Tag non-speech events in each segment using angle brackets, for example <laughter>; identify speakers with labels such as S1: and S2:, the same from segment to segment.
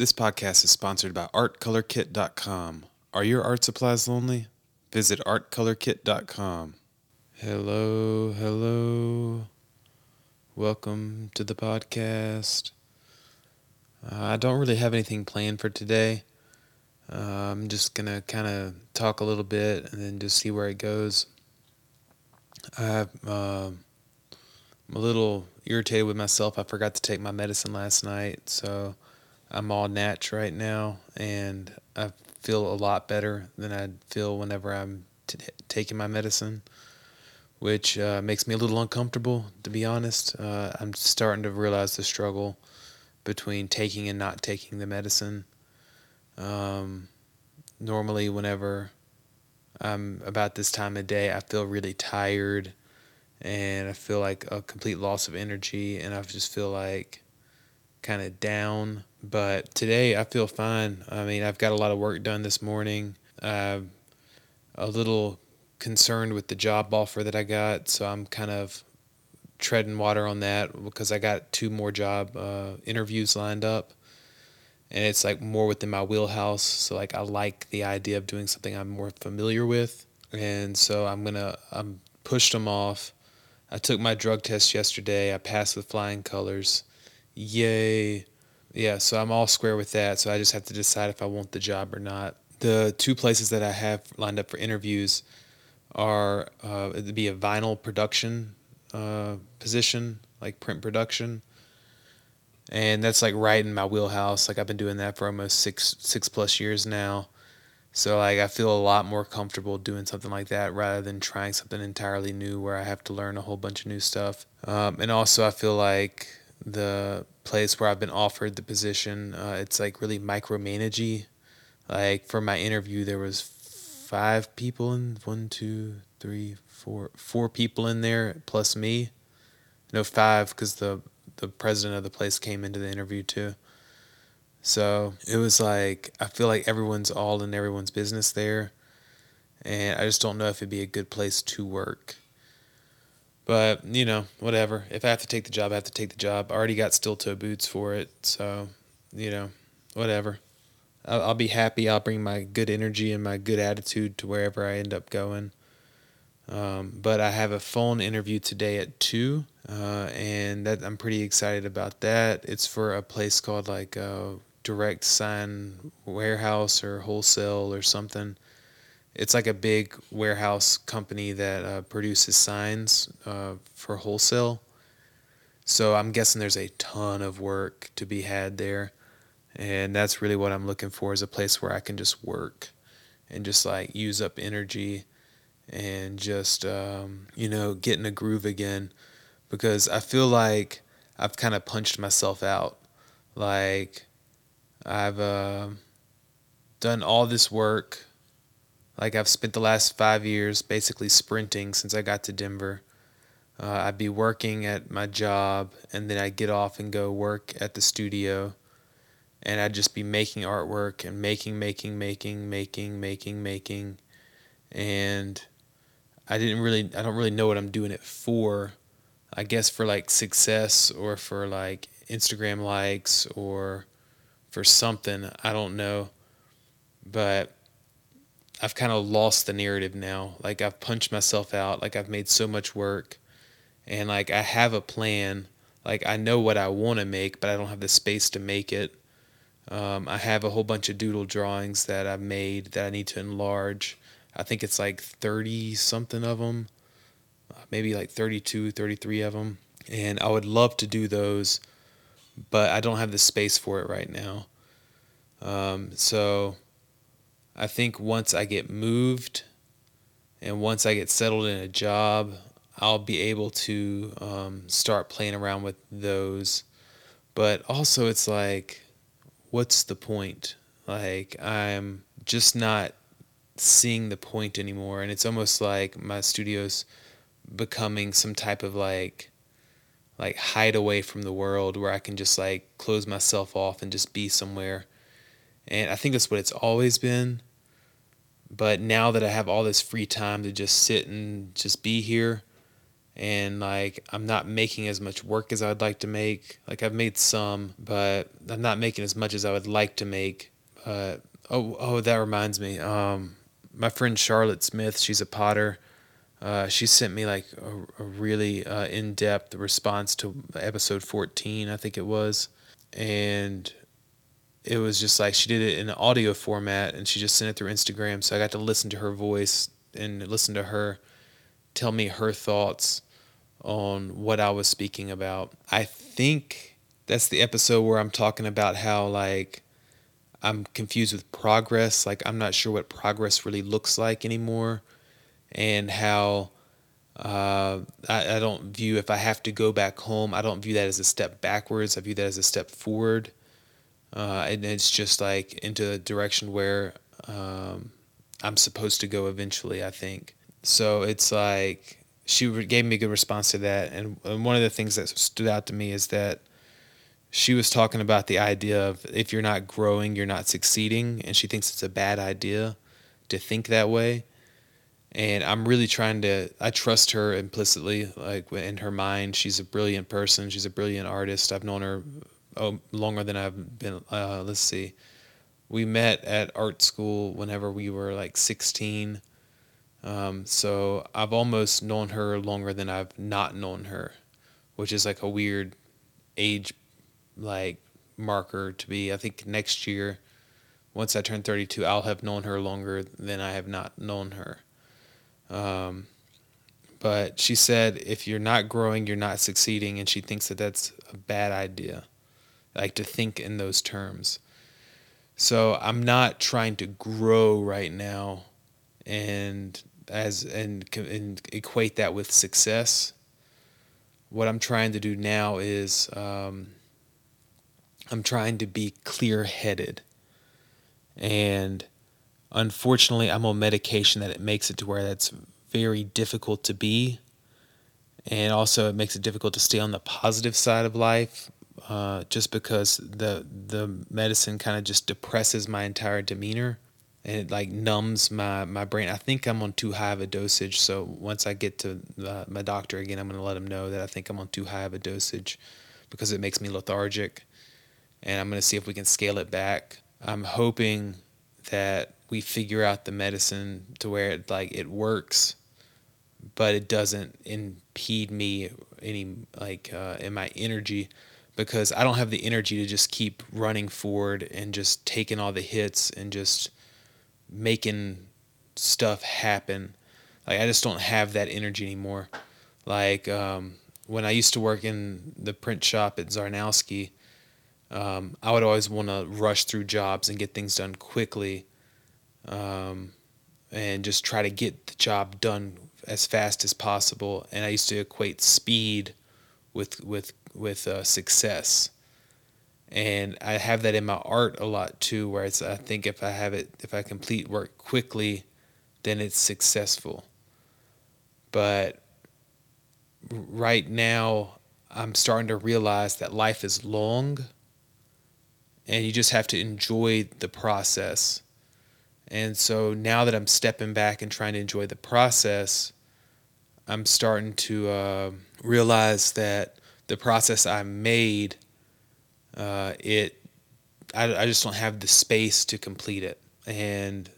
S1: This podcast is sponsored by ArtColorKit.com. Are your art supplies lonely? Visit ArtColorKit.com. Hello, hello. Welcome to the podcast. Uh, I don't really have anything planned for today. Uh, I'm just going to kind of talk a little bit and then just see where it goes. I, uh, I'm a little irritated with myself. I forgot to take my medicine last night, so I'm all natch right now, and I feel a lot better than I feel whenever I'm t- taking my medicine, which uh, makes me a little uncomfortable, to be honest. Uh, I'm starting to realize the struggle between taking and not taking the medicine. Um, normally, whenever I'm about this time of day, I feel really tired and I feel like a complete loss of energy, and I just feel like kind of down. But today I feel fine. I mean, I've got a lot of work done this morning. I'm a little concerned with the job offer that I got, so I'm kind of treading water on that because I got two more job uh, interviews lined up. And it's like more within my wheelhouse. So like I like the idea of doing something I'm more familiar with. And so I'm gonna I'm pushed them off. I took my drug test yesterday. I passed with flying colors. Yay. Yeah, so I'm all square with that. So I just have to decide if I want the job or not. The two places that I have lined up for interviews are uh, it'd be a vinyl production uh, position, like print production, and that's like right in my wheelhouse. Like I've been doing that for almost six six plus years now. So like I feel a lot more comfortable doing something like that rather than trying something entirely new where I have to learn a whole bunch of new stuff. Um, and also I feel like the place where I've been offered the position, uh, it's like really micromanagey. Like for my interview, there was five people in one, two, three, four, four people in there plus me. No, five because the the president of the place came into the interview too. So it was like I feel like everyone's all in everyone's business there, and I just don't know if it'd be a good place to work. But you know, whatever. If I have to take the job, I have to take the job. I already got steel toe boots for it, so you know, whatever. I'll, I'll be happy. I'll bring my good energy and my good attitude to wherever I end up going. Um, but I have a phone interview today at two, uh, and that I'm pretty excited about that. It's for a place called like uh, Direct Sign Warehouse or Wholesale or something. It's like a big warehouse company that uh, produces signs uh, for wholesale. So I'm guessing there's a ton of work to be had there, and that's really what I'm looking for is a place where I can just work and just like use up energy and just um, you know get in a groove again because I feel like I've kind of punched myself out. Like I've uh, done all this work. Like I've spent the last five years basically sprinting since I got to Denver. Uh, I'd be working at my job and then I'd get off and go work at the studio. And I'd just be making artwork and making, making, making, making, making, making. And I didn't really, I don't really know what I'm doing it for. I guess for like success or for like Instagram likes or for something. I don't know. But I've kind of lost the narrative now. Like I've punched myself out. Like I've made so much work. And like I have a plan. Like I know what I want to make, but I don't have the space to make it. Um, I have a whole bunch of doodle drawings that I've made that I need to enlarge. I think it's like 30 something of them, maybe like 32, 33 of them. And I would love to do those, but I don't have the space for it right now. Um, so I think once I get moved and once I get settled in a job, I'll be able to um, start playing around with those. But also, it's like, what's the point? Like, I'm just not seeing the point anymore and it's almost like my studio's becoming some type of like like hideaway from the world where I can just like close myself off and just be somewhere. And I think that's what it's always been. But now that I have all this free time to just sit and just be here and like I'm not making as much work as I'd like to make. Like I've made some, but I'm not making as much as I would like to make. But oh, oh, that reminds me. Um, my friend Charlotte Smith, she's a potter. Uh, she sent me like a, a really uh, in-depth response to episode 14, I think it was, and it was just like she did it in audio format, and she just sent it through Instagram. So I got to listen to her voice and listen to her tell me her thoughts on what I was speaking about. I think that's the episode where I'm talking about how like I'm confused with progress. Like I'm not sure what progress really looks like anymore, and how uh, I, I don't view if I have to go back home. I don't view that as a step backwards. I view that as a step forward, uh, and it's just like into the direction where um, I'm supposed to go eventually. I think so. It's like she gave me a good response to that. And, and one of the things that stood out to me is that she was talking about the idea of if you're not growing, you're not succeeding. And she thinks it's a bad idea to think that way. And I'm really trying to, I trust her implicitly, like in her mind. She's a brilliant person. She's a brilliant artist. I've known her oh, longer than I've been, uh, let's see. We met at art school whenever we were like 16 um, so I've almost known her longer than I've not known her, which is like a weird age like marker to be. I think next year, once I turn 32, I'll have known her longer than I have not known her. Um, but she said if you're not growing, you're not succeeding, and she thinks that that's a bad idea, like to think in those terms. So I'm not trying to grow right now and as and, and equate that with success. What I'm trying to do now is um, I'm trying to be clear headed. And unfortunately, I'm on medication that it makes it to where that's very difficult to be. And also, it makes it difficult to stay on the positive side of life uh, just because the, the medicine kind of just depresses my entire demeanor and it like numbs my my brain. I think I'm on too high of a dosage. So once I get to uh, my doctor again, I'm gonna let him know that I think I'm on too high of a dosage because it makes me lethargic, and I'm gonna see if we can scale it back. I'm hoping that we figure out the medicine to where it like it works, but it doesn't impede me any like uh, in my energy because I don't have the energy to just keep running forward and just taking all the hits and just making stuff happen. Like I just don't have that energy anymore. Like um, when I used to work in the print shop at Zarnowski, um, I would always want to rush through jobs and get things done quickly, um, and just try to get the job done as fast as possible. And I used to equate speed with with with uh, success and I have that in my art a lot too, where it's I think if I have it, if I complete work quickly, then it's successful. But right now, I'm starting to realize that life is long, and you just have to enjoy the process. And so now that I'm stepping back and trying to enjoy the process, I'm starting to uh, realize that the process I made uh, it I, I just don't have the space to complete it. And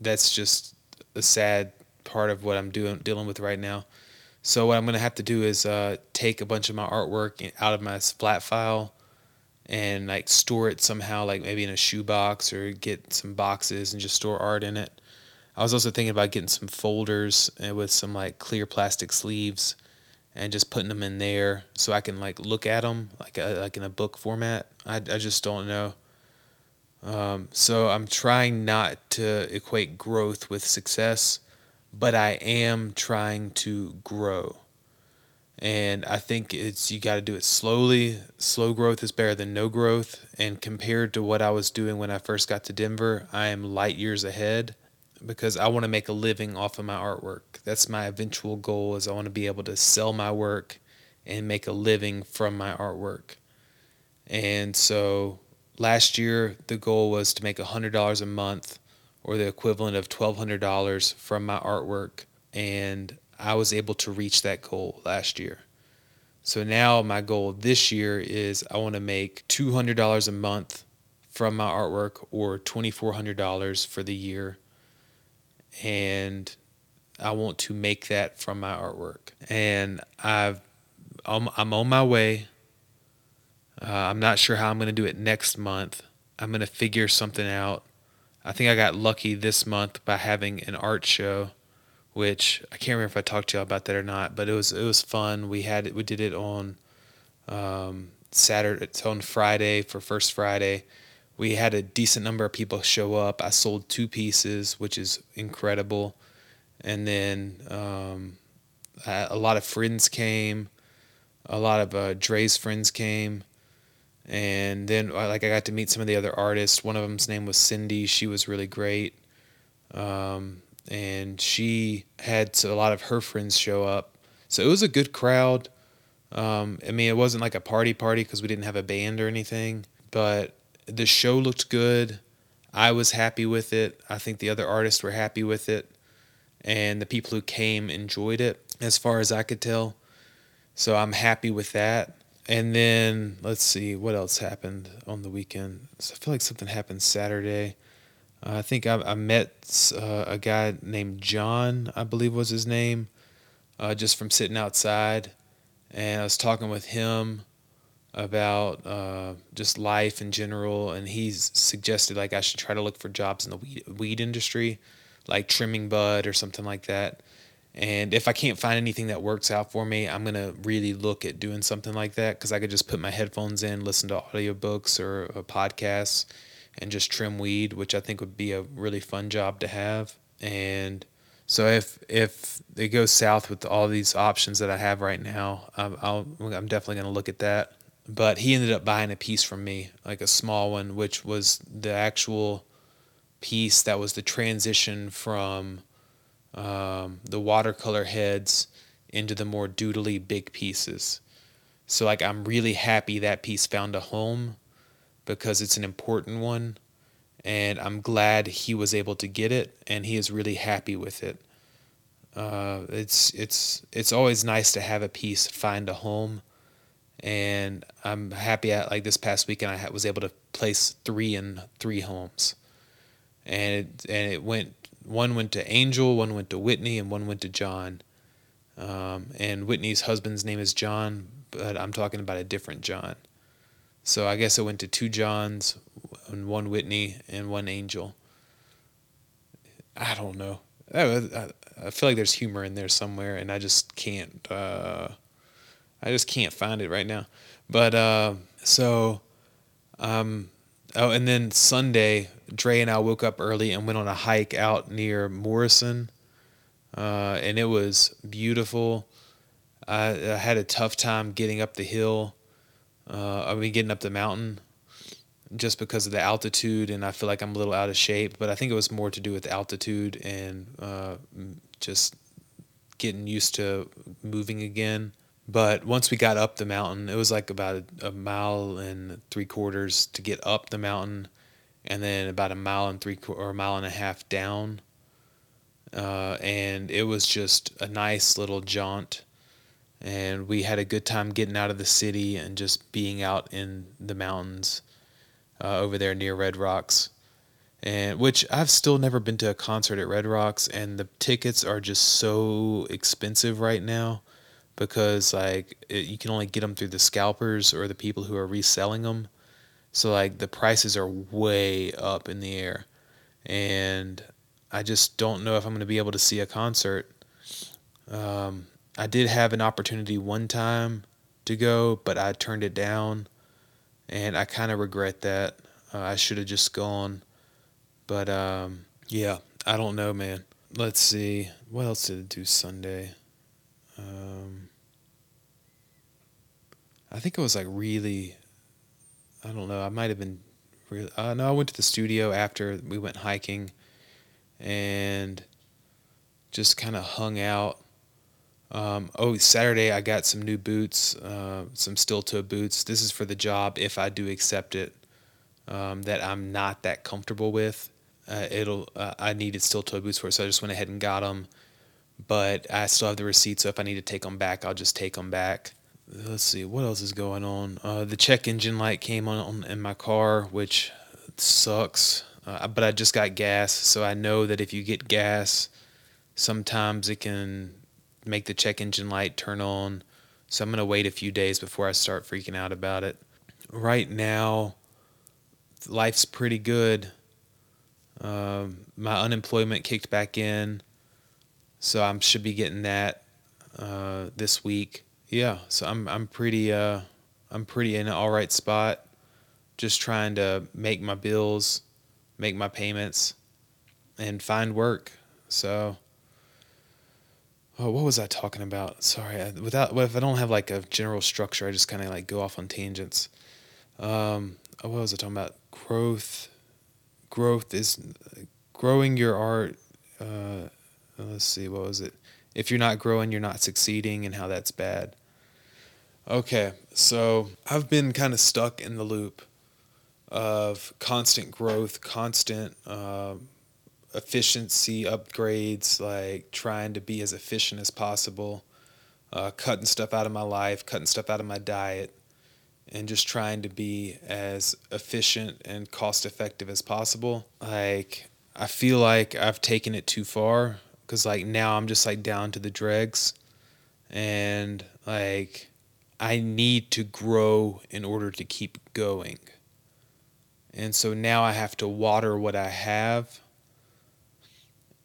S1: that's just a sad part of what i'm doing dealing with right now. So what i'm to have to do is uh, take a bunch of my artwork out of my flat file and like store it somehow like maybe in a shoebox or get some boxes and just store art in it. I was also thinking about getting some folders uh, with some like clear plastic sleeves and just putting them in there so I can like look at them like a, like in a book format. I, I just don't know. Um, so I'm trying not to equate growth with success, but I am trying to grow. And I think it's you got to do it slowly. Slow growth is better than no growth. And compared to what I was doing when I first got to Denver, I am light years ahead because I want to make a living off of my artwork. That's my eventual goal is I want to be able to sell my work and make a living from my artwork. And so last year the goal was to make $100 a month or the equivalent of $1200 from my artwork and I was able to reach that goal last year. So now my goal this year is I want to make $200 a month from my artwork or $2,400 for the year. And I want to make that from my artwork. And I've, I'm, I'm on my way. Uh, I'm not sure how I'm going to do it next month. I'm going to figure something out. I think I got lucky this month by having an art show which I can't remember if I talked to y'all about that or not, but it was it was fun. We had it, we did it on um, Saturday, it's on Friday for First Friday. We had a decent number of people show up. I sold two pieces, which is incredible, and then um, a lot of friends came. A lot of uh, Dre's friends came, and then uh, like I got to meet some of the other artists. One of them's name was Cindy. She was really great. Um, and she had a lot of her friends show up. So it was a good crowd. Um, I mean, it wasn't like a party party because we didn't have a band or anything, but the show looked good. I was happy with it. I think the other artists were happy with it. And the people who came enjoyed it, as far as I could tell. So I'm happy with that. And then let's see what else happened on the weekend. So I feel like something happened Saturday. Uh, I think I, I met uh, a guy named John, I believe was his name, uh, just from sitting outside. And I was talking with him about uh, just life in general. And he's suggested like I should try to look for jobs in the weed, weed industry, like trimming bud or something like that. And if I can't find anything that works out for me, I'm to really look at doing something like that because I could just put my headphones in, listen to audiobooks or a podcasts and just trim weed, which I think would be a really fun job to have. And so if if it goes south with all these options that I have right now, I'll, I'm definitely going to look at that. But he ended up buying a piece from me, like a small one, which was the actual piece that was the transition from um, the watercolor heads into the more doodly big pieces. So like I'm really happy that piece found a home because it's an important one and I'm glad he was able to get it and he is really happy with it. Uh, it's it's it's always nice to have a piece find a home, and I'm happy at like this past weekend I was able to place three in three homes, and it, and it went one went to Angel, one went to Whitney, and one went to John. Um, and Whitney's husband's name is John, but I'm talking about a different John. So I guess it went to two Johns, and one Whitney, and one Angel. I don't know. I, I feel like there's humor in there somewhere, and I just can't. Uh, I just can't find it right now. But uh, so, um, oh, and then Sunday, Dre and I woke up early and went on a hike out near Morrison, uh, and it was beautiful. I, I had a tough time getting up the hill uh, I mean, getting up the mountain just because of the altitude, and I feel like I'm a little out of shape. But I think it was more to do with altitude and uh, just getting used to moving again. But once we got up the mountain, it was like about a, mile and three quarters to get up the mountain, and then about a mile and three or a mile and a half down. Uh, and it was just a nice little jaunt and we had a good time getting out of the city and just being out in the mountains uh, over there near Red Rocks. And which I've still never been to a concert at Red Rocks, and the tickets are just so expensive right now because like it, you can only get them through the scalpers or the people who are reselling them. So like the prices are way up in the air, and I just don't know if I'm going to be able to see a concert. Um, I did have an opportunity one time to go, but I turned it down, and I kind of regret that. Uh, I should have just gone, but um, yeah, I don't know, man. Let's see, what else did I do Sunday? Um, I think it was like really, I don't know. I might have been really. Uh, no, I went to the studio after we went hiking, and just kind of hung out um, oh, Saturday I got some new boots, uh, some steel toe boots. This is for the job if I do accept it. Um, that I'm not that comfortable with. Uh, it'll uh, I needed steel toe boots for it, so I just went ahead and got them. but I still have the receipt. So if I need to take them back, I'll just take them back. Let's see what else is going on. Uh, the check engine light came on, on in my car, which sucks. Uh, but I just got gas, so I know that if you get gas, sometimes it can make the check engine light turn on. So I'm gonna wait a few days before I start freaking out about it. Right now, life's pretty good. Um, my unemployment kicked back in, so I should be getting that uh, this week. Yeah, so I'm I'm pretty uh, I'm pretty in an all right spot. Just trying to make my bills, make my payments, and find work. So, oh, what was I talking about? Sorry, I, without if I don't have like a general structure, I just kind of like go off on tangents. Um, oh, what was I talking about? Growth growth is growing your art. Uh, let's see, what was it? If you're not growing, you're not succeeding, and how that's bad. Okay, so I've been kind of stuck in the loop of constant growth, constant uh, efficiency upgrades, like trying to be as efficient as possible, uh, cutting stuff out of my life, cutting stuff out of my diet, and just trying to be as efficient and cost effective as possible. Like, I feel like I've taken it too far because, like, now I'm just like down to the dregs. And, like, I need to grow in order to keep going. And so now I have to water what I have.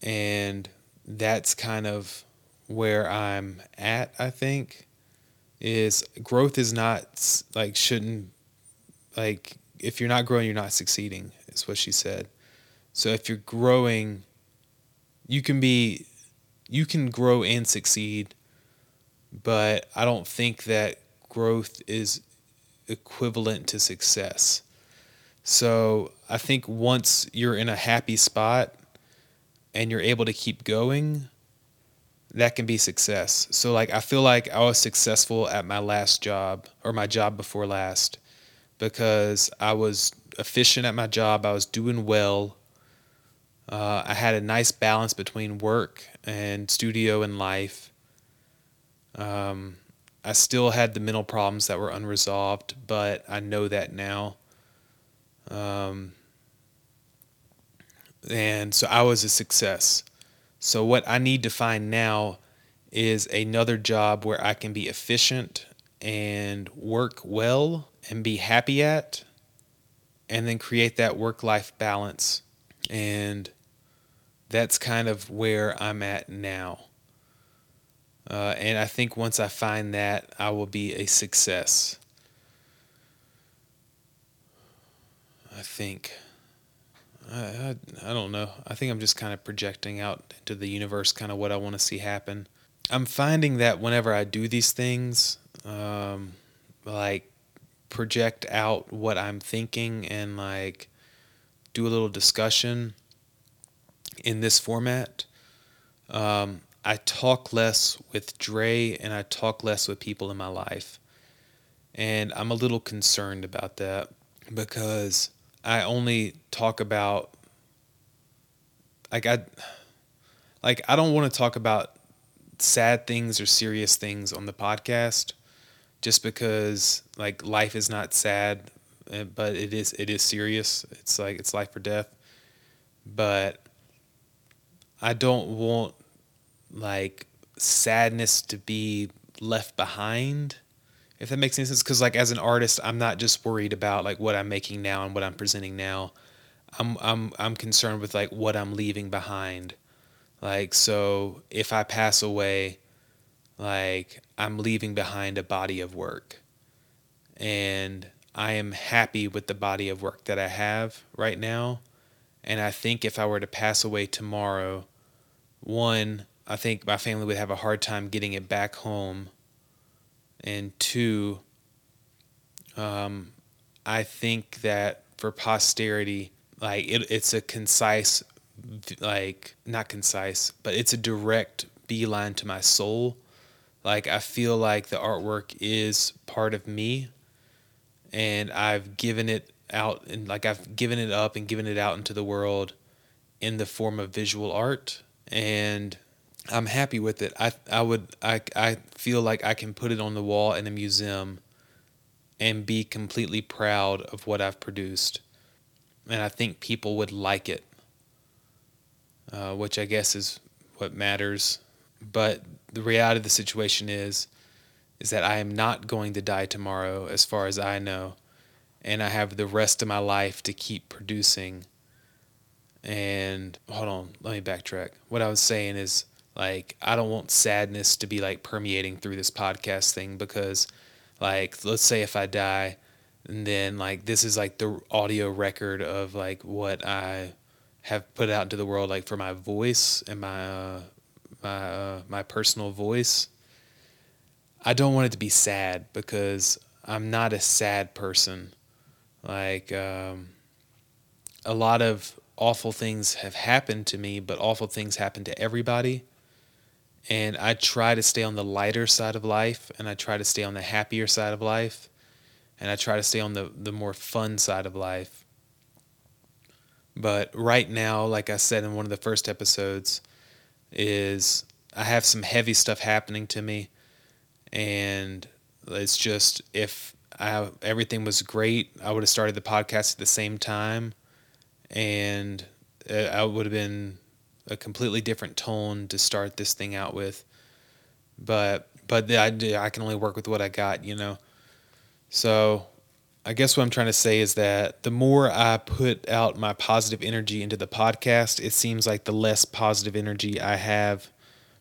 S1: And that's kind of where I'm at, I think is growth is not like shouldn't like if you're not growing you're not succeeding is what she said so if you're growing you can be you can grow and succeed but i don't think that growth is equivalent to success so i think once you're in a happy spot and you're able to keep going that can be success. So like I feel like I was successful at my last job or my job before last because I was efficient at my job. I was doing well. Uh, I had a nice balance between work and studio and life. Um, I still had the mental problems that were unresolved, but I know that now. Um, and so I was a success. So, what I need to find now is another job where I can be efficient and work well and be happy at, and then create that work life balance. And that's kind of where I'm at now. Uh, and I think once I find that, I will be a success. I think. I, I, I don't know. I think I'm just kind of projecting out into the universe kind of what I want to see happen. I'm finding that whenever I do these things, um, like project out what I'm thinking and like do a little discussion in this format, um, I talk less with Dre and I talk less with people in my life. And I'm a little concerned about that because I only talk about like I like I don't want to talk about sad things or serious things on the podcast just because like life is not sad eh, but it is it is serious it's like it's life or death but I don't want like sadness to be left behind if that makes any sense. Because like as an artist i'm not just worried about like what i'm making now and what i'm presenting now. I'm i'm i'm concerned with like what i'm leaving behind. Like so if i pass away like i'm leaving behind a body of work. And i am happy with the body of work that i have right now. And i think if i were to pass away tomorrow one i think my family would have a hard time getting it back home and two, um, I think that for posterity, like it, it's a concise, like not concise, but it's a direct beeline to my soul. Like I feel like the artwork is part of me, and I've given it out and like I've given it up and given it out into the world in the form of visual art and I'm happy with it. I I would I I feel like I can put it on the wall in a museum and be completely proud of what I've produced. And I think people would like it, uh, which I guess is what matters. But the reality of the situation is, is that I am not going to die tomorrow, as far as I know, and I have the rest of my life to keep producing. And hold on, let me backtrack. What I was saying is, like, I don't want sadness to be like permeating through this podcast thing because like let's say if i die and then like this is like the audio record of like what i have put out into the world like for my voice and my uh, my uh, my personal voice i don't want it to be sad because i'm not a sad person. Like um, a lot of awful things have happened to me but awful things happen to everybody and I try to stay on the lighter side of life and I try to stay on the happier side of life and I try to stay on the, the more fun side of life. But right now, like I said in one of the first episodes, is I have some heavy stuff happening to me and it's just if I, everything was great, I would have started the podcast at the same time and uh, I would have been a completely different tone to start this thing out with. But but I I can only work with what I got, you know. So I guess what I'm trying to say is that the more I put out my positive energy into the podcast, it seems like the less positive energy I have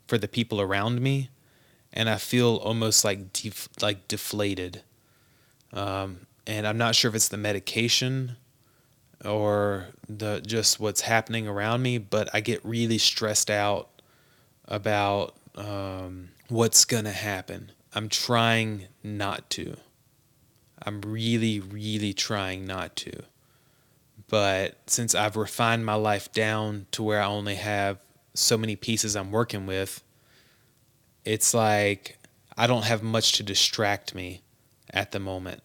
S1: for the people around me, and I feel almost like def- like deflated. Um, and I'm not sure if it's the medication or the just what's happening around me, but I get really stressed out about um, what's gonna happen. I'm trying not to. I'm really, really trying not to. But since I've refined my life down to where I only have so many pieces I'm working with, it's like I don't have much to distract me at the moment.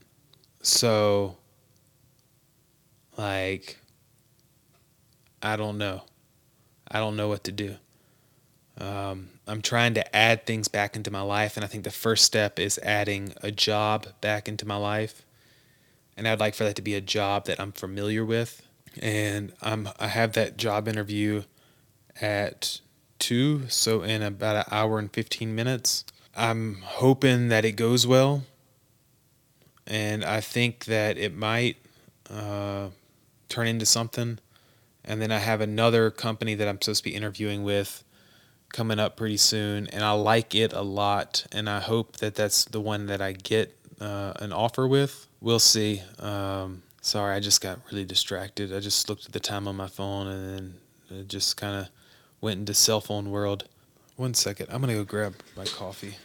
S1: So like, I don't know. I don't know what to do. Um, I'm trying to add things back into my life, and I think the first step is adding a job back into my life. And I'd like for that to be a job that I'm familiar with. And I'm I have that job interview at two, so in about an hour and 15 minutes. I'm hoping that it goes well, and I think that it might. Uh, turn into something. And then I have another company that I'm supposed to be interviewing with coming up pretty soon, and I like it a lot, and I hope that that's the one that I get uh, an offer with. We'll see. Um, sorry, I just got really distracted. I just looked at the time on my phone, and then just kind of went into cell phone world. One second, I'm gonna go grab my coffee.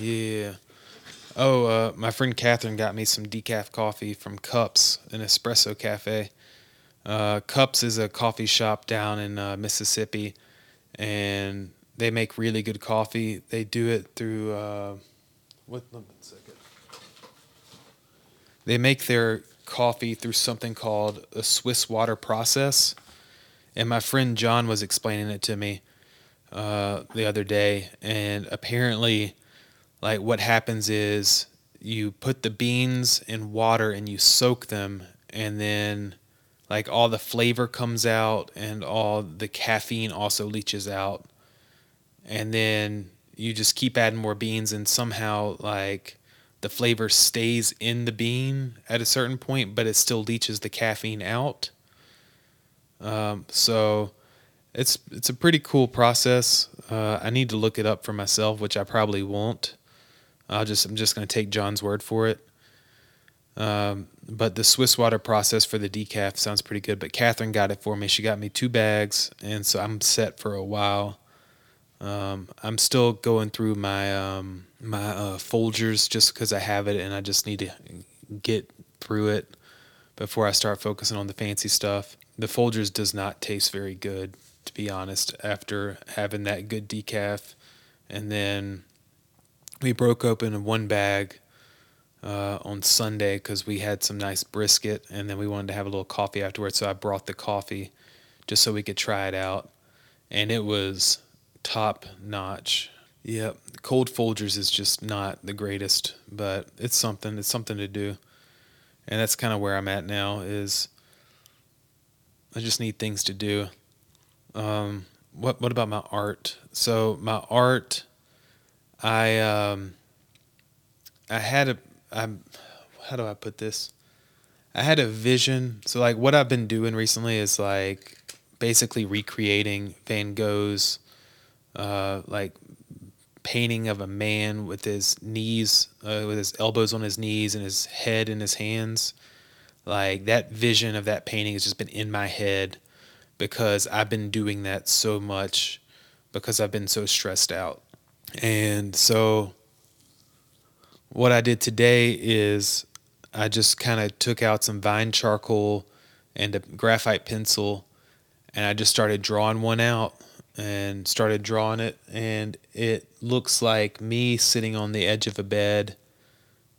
S1: Yeah. Oh, uh, my friend Catherine got me some decaf coffee from Cups, an espresso cafe. Uh, Cups is a coffee shop down in uh, Mississippi, and they make really good coffee. They do it through uh, what? One second. They make their coffee through something called a Swiss water process, and my friend John was explaining it to me uh, the other day, and apparently like what happens is you put the beans in water and you soak them and then like all the flavor comes out and all the caffeine also leaches out. And then you just keep adding more beans and somehow like the flavor stays in the bean at a certain point but it still leaches the caffeine out. Um, so it's it's a pretty cool process. Uh, i need to look it up for myself which i probably won't I'll just I'm just going to take John's word for it. Um, but the Swiss water process for the decaf sounds pretty good. But Catherine got it for me. She got me two bags, and so I'm set for a while. Um, I'm still going through my um, my uh, Folgers just because I have it, and I just need to get through it before I start focusing on the fancy stuff. The Folgers does not taste very good, to be honest. After having that good decaf, and then we broke open one bag uh, on Sunday because we had some nice brisket and then we wanted to have a little coffee afterwards. So I brought the coffee just so we could try it out. And it was top notch. Yep. Cold Folgers is just not the greatest, but it's something. It's something to do. And that's kind of where I'm at now is I just need things to do. Um, what what about my art? So my art I um I had a I'm how do I put this? I had a vision. So like what I've been doing recently is like basically recreating Van Gogh's uh like painting of a man with his knees uh, with his elbows on his knees and his head in his hands. Like that vision of that painting has just been in my head because I've been doing that so much because I've been so stressed out. And so what I did today is I just kind of took out some vine charcoal and a graphite pencil and I just started drawing one out and started drawing it and it looks like me sitting on the edge of a bed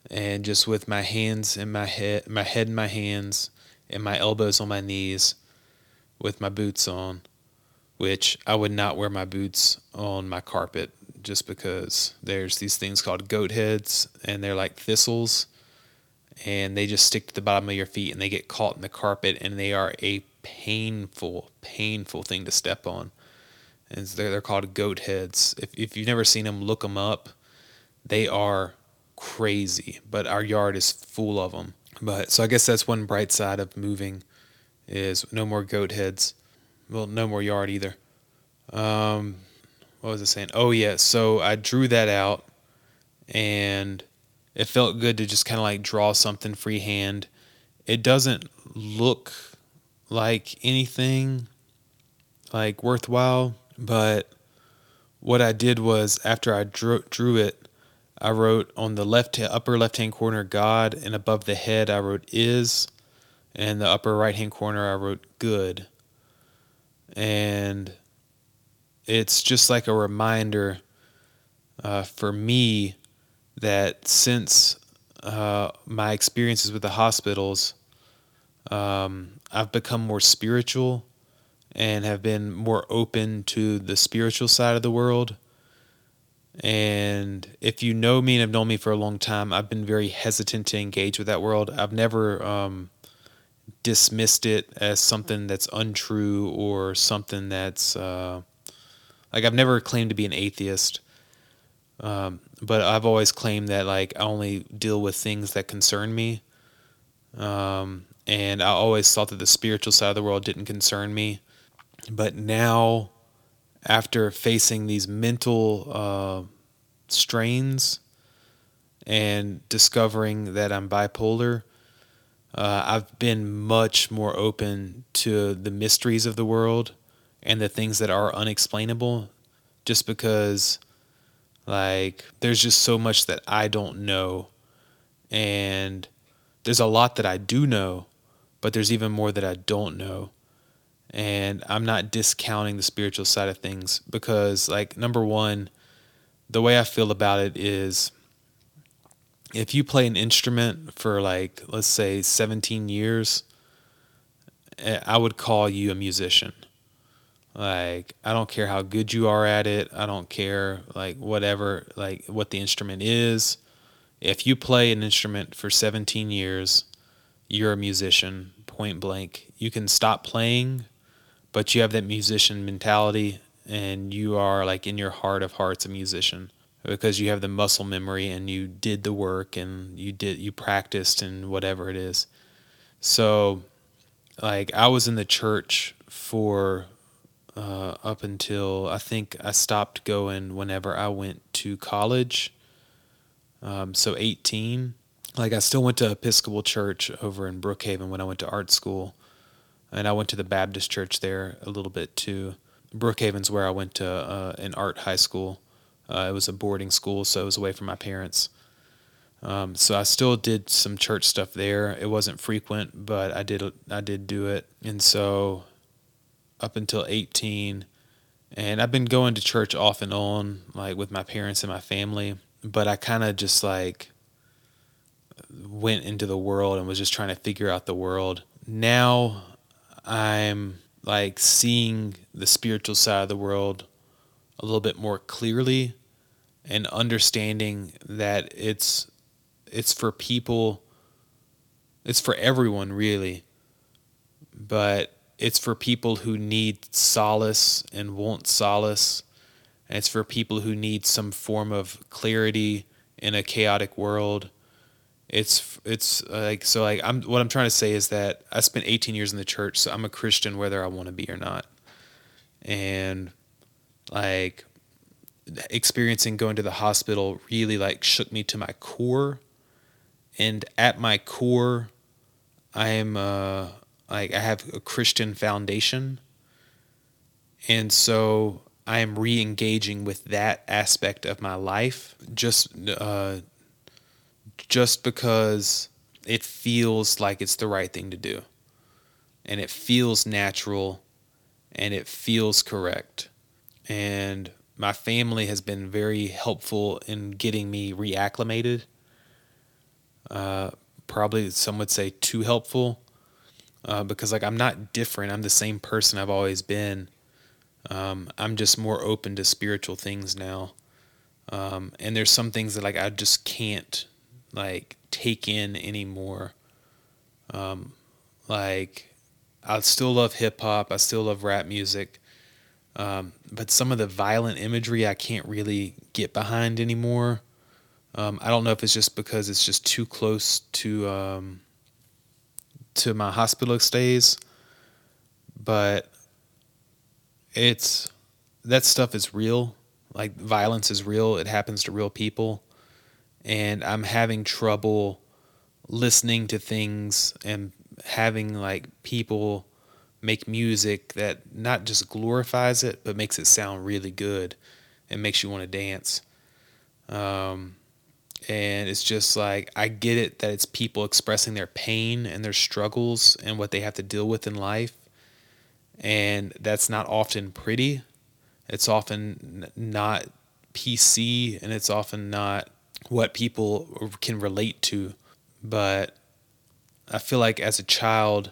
S1: and just with my hands in my head my head in my hands and my elbows on my knees with my boots on which I would not wear my boots on my carpet just because there's these things called goat heads and they're like thistles and they just stick to the bottom of your feet and they get caught in the carpet and they are a painful, painful thing to step on. And they're, they're called goat heads. If, if you've never seen them, look them up. They are crazy, but our yard is full of them. But so I guess that's one bright side of moving is no more goat heads. Well, no more yard either. Um, what was I saying? Oh yeah, so I drew that out, and it felt good to just kind of like draw something freehand. It doesn't look like anything like worthwhile, but what I did was after I drew, drew it, I wrote on the left upper left hand corner God, and above the head I wrote is, and the upper right hand corner I wrote good. And it's just like a reminder uh, for me that since uh, my experiences with the hospitals, um, I've become more spiritual and have been more open to the spiritual side of the world. And if you know me and have known me for a long time, I've been very hesitant to engage with that world. I've never um, dismissed it as something that's untrue or something that's uh, like I've never claimed to be an atheist, um, but I've always claimed that like I only deal with things that concern me. Um, and I always thought that the spiritual side of the world didn't concern me. But now, after facing these mental uh, strains and discovering that I'm bipolar, uh, I've been much more open to the mysteries of the world and the things that are unexplainable just because like there's just so much that I don't know. And there's a lot that I do know but there's even more that I don't know. And I'm not discounting the spiritual side of things because like number 1 the way I feel about it is if you play an instrument for like let's say 17 years eh, I would call you a musician like, I don't care how good you are at it. I don't care, like, whatever, like, what the instrument is. If you play an instrument for 17 years, you're a musician, point blank. You can stop playing, but you have that musician mentality, and you are, like, in your heart of hearts, a musician because you have the muscle memory and you did the work and you did you practiced and whatever it is so like i was in the church for uh, up until I think I stopped going whenever I went to college. Um, so 18. Like I still went to Episcopal Church over in Brookhaven when I went to art school. And I went to the Baptist church there a little bit too. Brookhaven's where I went to uh, an art high school. Uh, it was a boarding school, so it was away from my parents. Um, so I still did some church stuff there. It wasn't frequent, but I did I did do it. And so up until 18 and I've been going to church off and on like with my parents and my family. But I kind of just like went into the world and was just trying to figure out the world. Now I'm like seeing the spiritual side of the world a little bit more clearly and understanding that it's it's for people it's for everyone really. But it's for people who need solace and want solace. And it's for people who need some form of clarity in a chaotic world. It's it's like so like I'm what I'm trying to say is that I spent 18 years in the church so I'm a Christian whether I want to be or not. And like experiencing going to the hospital really like shook me to my core. And at my core I am uh like I have a Christian foundation. And so I am re-engaging with that aspect of my life just uh just because it feels like it's the right thing to do. And it feels natural and it feels correct. And my family has been very helpful in getting me reacclimated. Uh, probably some would say too helpful uh, because like i'm not different. I'm the same person i've always been. Um, i'm just more open to spiritual things now. Um, and there's some things that like i just can't like take in anymore. Um, like I still love hip hop, I still love rap music, um, but some of the violent imagery I can't really get behind anymore. Um, I don't know if it's just because it's just too close to um, to my hospital stays, but it's that stuff is real. Like violence is real. It happens to real people and I'm having trouble listening to things and having like people make music that not just glorifies it but makes it sound really good and makes you want to dance um, and it's just like i get it that it's people expressing their pain and their struggles and what they have to deal with in life and that's not often pretty it's often not pc and it's often not what people can relate to. But I feel like as a child,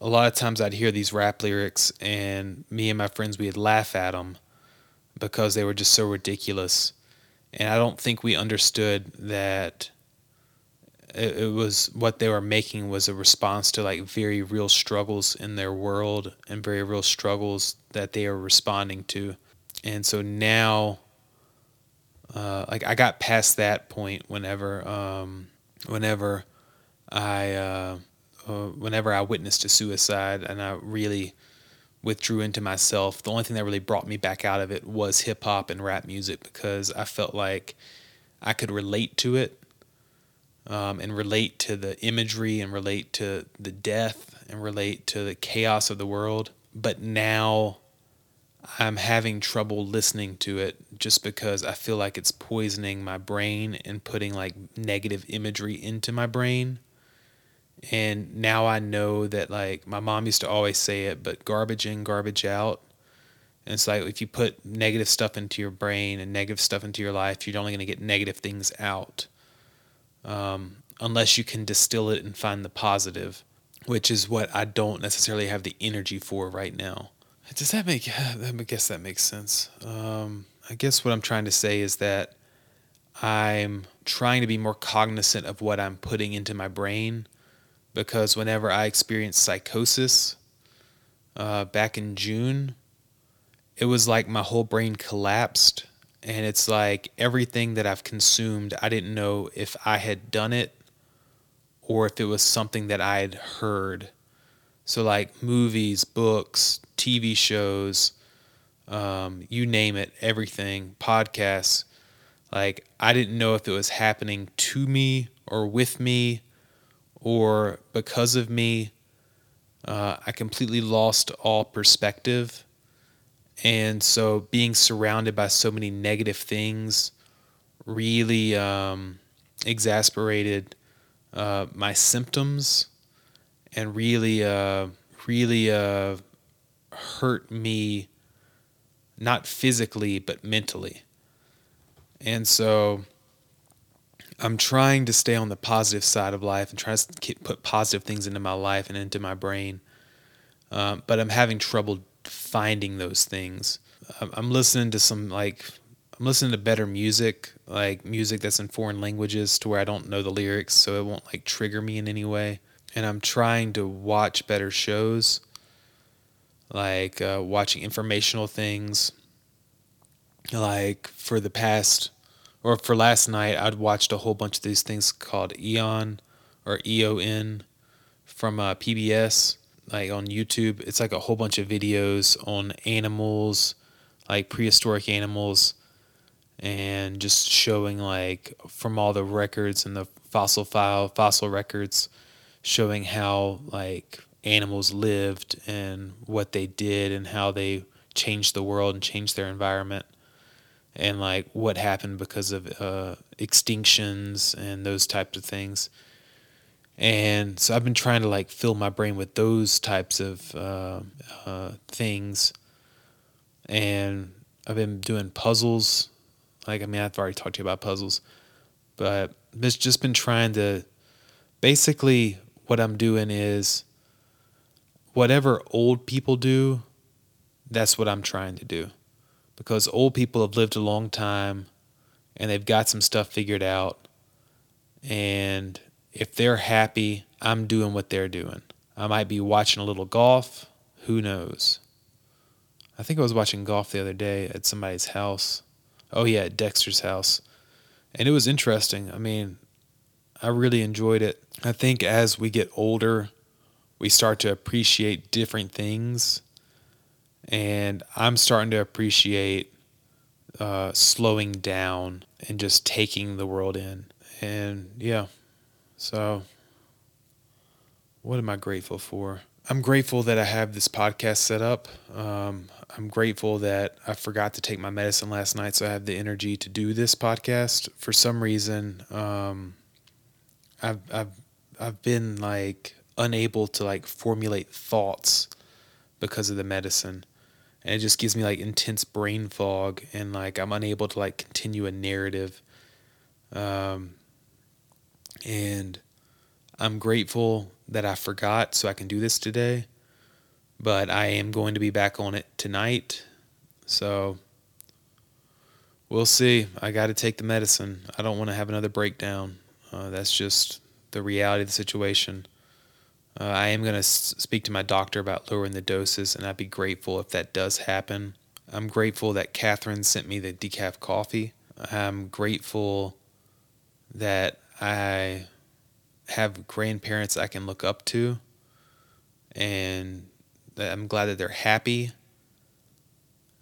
S1: a lot of times I'd hear these rap lyrics, and me and my friends we'd laugh at them because they were just so ridiculous. And I don't think we understood that it, it was what they were making was a response to like very real struggles in their world and very real struggles that they are responding to. And so now uh, like I got past that point whenever um, whenever I uh, uh, whenever I witnessed a suicide and I really withdrew into myself. The only thing that really brought me back out of it was hip hop and rap music because I felt like I could relate to it um, and relate to the imagery and relate to the death and relate to the chaos of the world. But now I'm having trouble listening to it just because I feel like it's poisoning my brain and putting like negative imagery into my brain. And now I know that like my mom used to always say it, but garbage in, garbage out. And it's like if you put negative stuff into your brain and negative stuff into your life, you're only going to get negative things out. Um, unless you can distill it and find the positive, which is what I don't necessarily have the energy for right now. Does that make? <sighs> I guess that makes sense. Um, I guess what I'm trying to say is that I'm trying to be more cognizant of what I'm putting into my brain, because whenever I experienced psychosis uh, back in June, it was like my whole brain collapsed, and it's like everything that I've consumed, I didn't know if I had done it or if it was something that I had heard. So like movies, books, TV shows, um, you name it, everything, podcasts. Like, I didn't know if it was happening to me or with me or because of me. Uh, I completely lost all perspective. And so being surrounded by so many negative things really um, exasperated uh, my symptoms and really, uh, really uh, hurt me not physically but mentally. And so I'm trying to stay on the positive side of life and try to put positive things into my life and into my brain. Um, but I'm having trouble finding those things. I'm listening to some like I'm listening to better music, like music that's in foreign languages to where I don't know the lyrics, so it won't like trigger me in any way. And I'm trying to watch better shows, like uh, watching informational things. Like for the past, or for last night, I'd watched a whole bunch of these things called Eon or EON from uh, PBS, like on YouTube. It's like a whole bunch of videos on animals, like prehistoric animals and just showing like from all the records and the fossil file fossil records showing how like animals lived and what they did and how they changed the world and changed their environment and like what happened because of uh, extinctions and those types of things. And so i've been trying to like fill my brain with those types of uh, uh, things. And i've been doing puzzles. Like, I mean, I've already talked to you about puzzles, but it's just been trying to basically what I'm doing is whatever old people do, that's what I'm trying to do. Because old people have lived a long time and they've got some stuff figured out. And if they're happy, I'm doing what they're doing. I might be watching a little golf. Who knows? I think I was watching golf the other day at somebody's house Oh yeah, at Dexter's house, and it was interesting. I mean, I really enjoyed it. I think as we get older, we start to appreciate different things, and I'm starting to appreciate uh, slowing down and just taking the world in. And yeah, so what am I grateful for? I'm grateful that I have this podcast set up. Um, I'm grateful that I forgot to take my medicine last night, so I have the energy to do this podcast. For some reason, um, I've I've I've been like unable to like formulate thoughts because of the medicine, and it just gives me like intense brain fog, and like I'm unable to like continue a narrative. Um, and I'm grateful that I forgot so I can do this today but I am going to be back on it tonight. So we'll see. I got to take the medicine. I don't want to have another breakdown. Uh, that's just the reality of the situation. Uh, I am going to s- speak to my doctor about lowering the doses, and I'd be grateful if that does happen. I'm grateful that Catherine sent me the decaf coffee. I'm grateful that I have grandparents I can look up to and I'm glad that they're happy.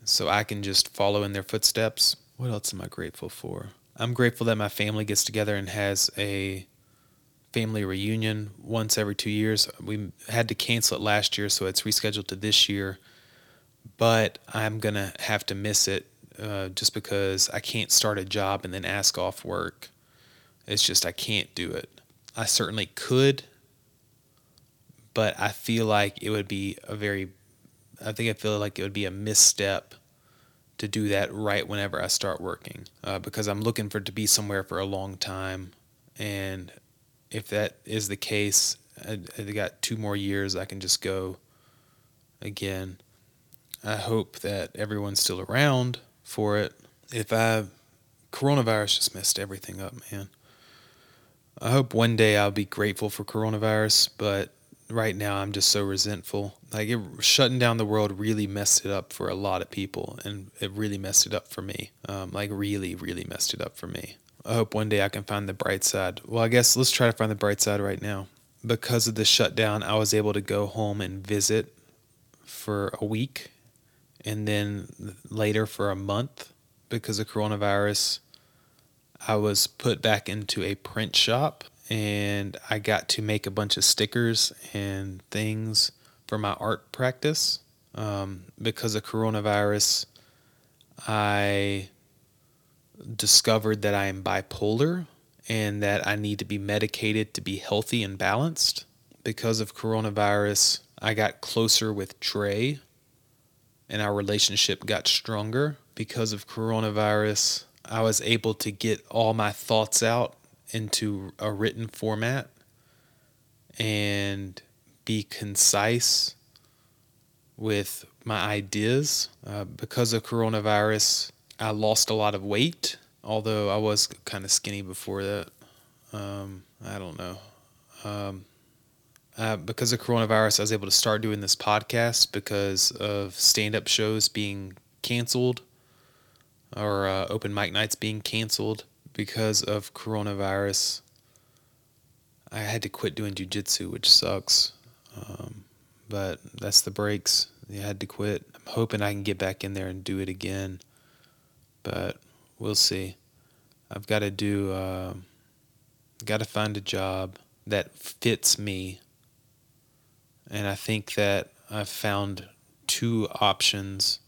S1: So I can just follow in their footsteps. What else am I grateful for? I'm grateful that my family gets together and has a family reunion once every two years. We had to cancel it last year, so it's rescheduled to this year. But I'm going to have to miss it uh, just because I can't start a job and then ask off work. It's just, I can't do it. I certainly could, but I feel like it would be a very, I think I feel like it would be a misstep to do that right whenever I start working uh, because I'm looking for to be somewhere for a long time. And if that is the case, I, I got two more years I can just go again. I hope that everyone's still around for it. If I, coronavirus just messed everything up, man. I hope one day I'll be grateful for coronavirus, but right now I'm just so resentful. Like it shutting down the world really messed it up for a lot of people, and it really messed it up for me. Um, like really, really messed it up for me. I hope one day I can find the bright side. Well, I guess let's try to find the bright side right now. Because of the shutdown, I was able to go home and visit for a week, and then later for a month because of coronavirus. I was put back into a print shop and I got to make a bunch of stickers and things for my art practice. Um, because of coronavirus, I discovered that I am bipolar and that I need to be medicated to be healthy and balanced. Because of coronavirus, I got closer with Trey and our relationship got stronger. Because of coronavirus, I was able to get all my thoughts out into a written format and be concise with my ideas. Uh, because of coronavirus, I lost a lot of weight, although I was kind of skinny before that. Um, I don't know. Um, uh, because of coronavirus, I was able to start doing this podcast because of stand up shows being canceled or uh, open mic nights being canceled because of coronavirus. I had to quit doing jujitsu, which sucks. Um, but that's the breaks. You had to quit. I'm hoping I can get back in there and do it again, but we'll see. I've got to do. Uh, got to find a job that fits me, and I think that I've found two options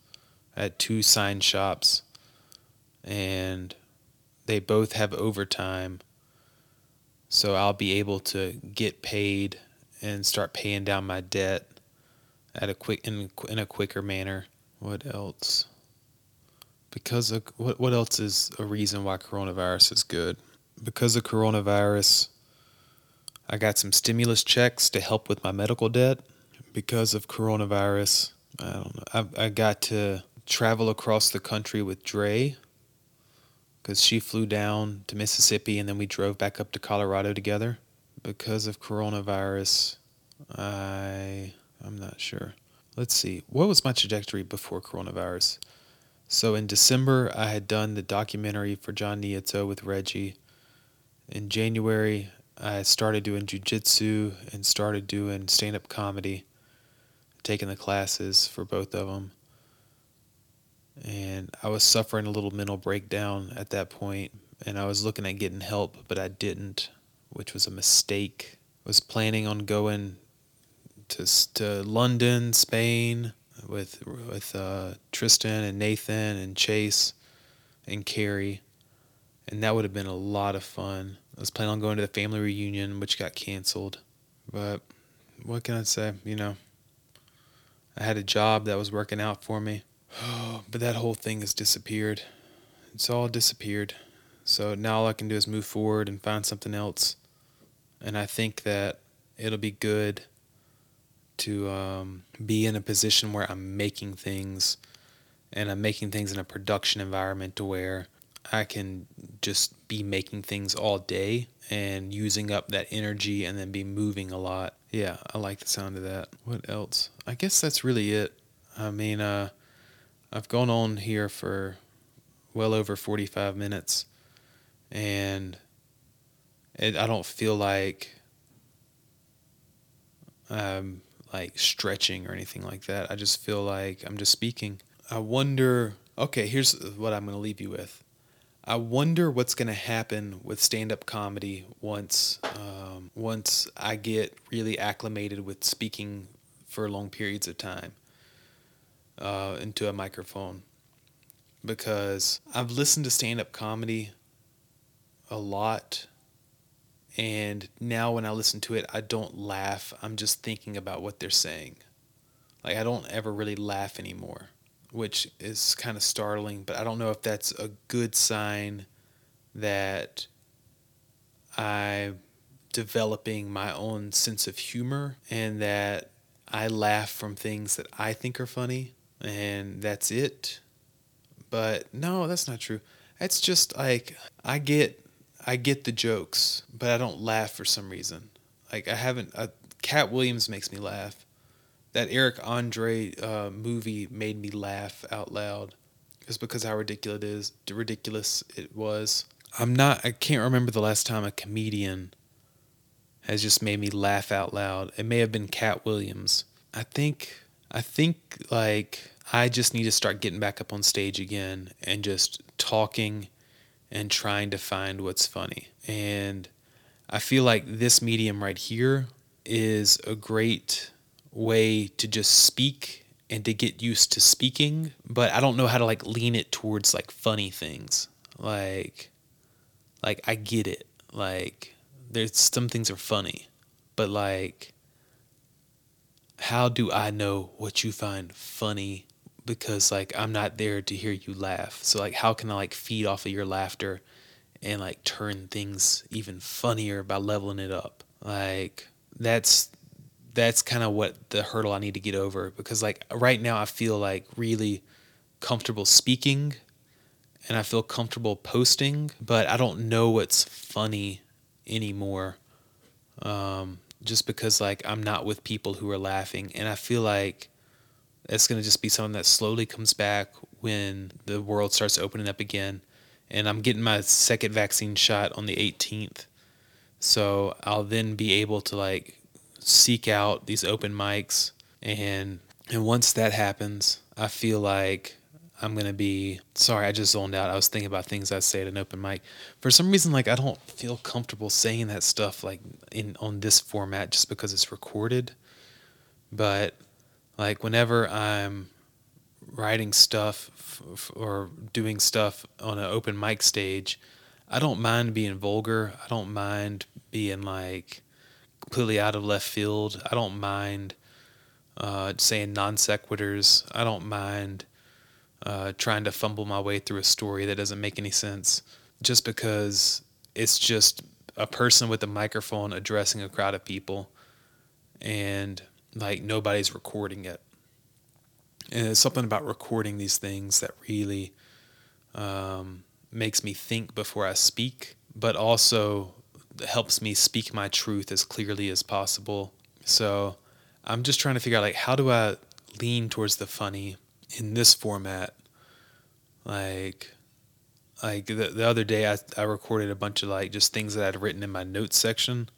S1: at two sign shops, and they both have overtime. So I'll be able to get paid and start paying down my debt at a quick in, in a quicker manner. What else? Because of, what what else is a reason why coronavirus is good? Because of coronavirus, I got some stimulus checks to help with my medical debt. Because of coronavirus, I don't know. I I got to travel across the country with Dre because she flew down to Mississippi and then we drove back up to Colorado together. Because of coronavirus, I I'm not sure. Let's see. What was my trajectory before coronavirus? So in December, I had done the documentary for John Nieto with Reggie. In January, I started doing jujitsu and started doing stand up comedy, taking the classes for both of them. And I was suffering a little mental breakdown at that point, and I was looking at getting help, but I didn't, which was a mistake. I was planning on going to to London, Spain, with with uh, Tristan and Nathan and Chase and Carrie, and that would have been a lot of fun. I was planning on going to the family reunion, which got canceled, but what can I say? You know, I had a job that was working out for me, <sighs> but that whole thing has disappeared. It's all disappeared. So now all I can do is move forward and find something else. And I think that it'll be good to um, be in a position where I'm making things and I'm making things in a production environment to where I can just be making things all day and using up that energy and then be moving a lot. Yeah, I like the sound of that. What else? I guess that's really it. I mean, uh, I've gone on here for well over 45 minutes and it, I don't feel like I'm like stretching or anything like that. I just feel like I'm just speaking. I wonder, okay, here's what I'm going to leave you with. I wonder what's going to happen with stand-up comedy once um, once I get really acclimated with speaking for long periods of time uh, into a microphone because I've listened to stand-up comedy a lot and now when I listen to it, I don't laugh. I'm just thinking about what they're saying. Like I don't ever really laugh anymore, which is kind of startling, but I don't know if that's a good sign that I'm developing my own sense of humor and that I laugh from things that I think are funny and that's it. But no, that's not true. It's just like I get I get the jokes, but I don't laugh for some reason. Like I haven't. Uh, Katt Williams makes me laugh. That Eric Andre uh, movie made me laugh out loud, just because how ridiculous it is. Ridiculous it was. I'm not. I can't remember the last time a comedian has just made me laugh out loud. It may have been Katt Williams. I think. I think like I just need to start getting back up on stage again and just talking and trying to find what's funny. And I feel like this medium right here is a great way to just speak and to get used to speaking, but I don't know how to like lean it towards like funny things. Like like I get it. Like there's some things are funny, but like how do I know what you find funny because like I'm not there to hear you laugh. So like how can I like feed off of your laughter and like turn things even funnier by leveling it up. Like that's that's kind of what the hurdle I need to get over because like right now I feel like really comfortable speaking and I feel comfortable posting, but I don't know what's funny anymore. Um, just because like I'm not with people who are laughing, and I feel like it's gonna just be something that slowly comes back when the world starts opening up again. And I'm getting my second vaccine shot on the 18th, so I'll then be able to like seek out these open mics, and and once that happens, I feel like I'm gonna be sorry. I just zoned out. I was thinking about things I say at an open mic. For some reason, like I don't feel comfortable saying that stuff like in on this format just because it's recorded. But like whenever I'm writing stuff f- or doing stuff on an open mic stage, I don't mind being vulgar. I don't mind being like completely out of left field. I don't mind uh, saying non sequiturs. I don't mind uh, trying to fumble my way through a story that doesn't make any sense just because it's just a person with a microphone addressing a crowd of people and like nobody's recording it. And it's something about recording these things that really um, makes me think before I speak, but also helps me speak my truth as clearly as possible. So I'm just trying to figure out like how do I lean towards the funny in this format, like like the, the other day I, I recorded a bunch of like just things that I'd written in my notes section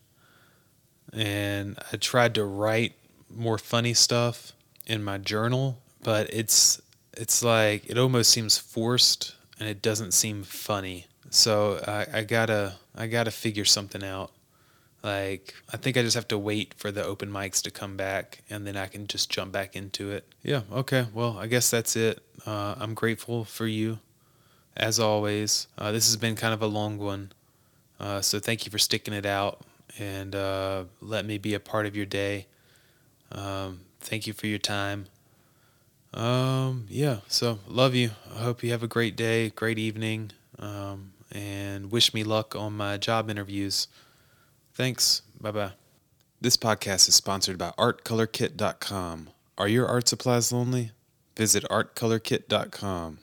S1: and I tried to write more funny stuff in my journal, but it's it's like it almost seems forced and it doesn't seem funny. So I, I gotta I gotta figure something out. Like, I think I just have to wait for the open mics to come back and then I can just jump back into it. Yeah, okay. Well, I guess that's it. Uh, I'm grateful for you, as always. Uh, this has been kind of a long one. Uh, so thank you for sticking it out and uh, let me be a part of your day. Um, thank you for your time. Um, yeah, so love you. I hope you have a great day, great evening, um, and wish me luck on my job interviews. Thanks. Bye bye. This podcast is sponsored by ArtColorKit.com. Are your art supplies lonely? Visit ArtColorKit.com.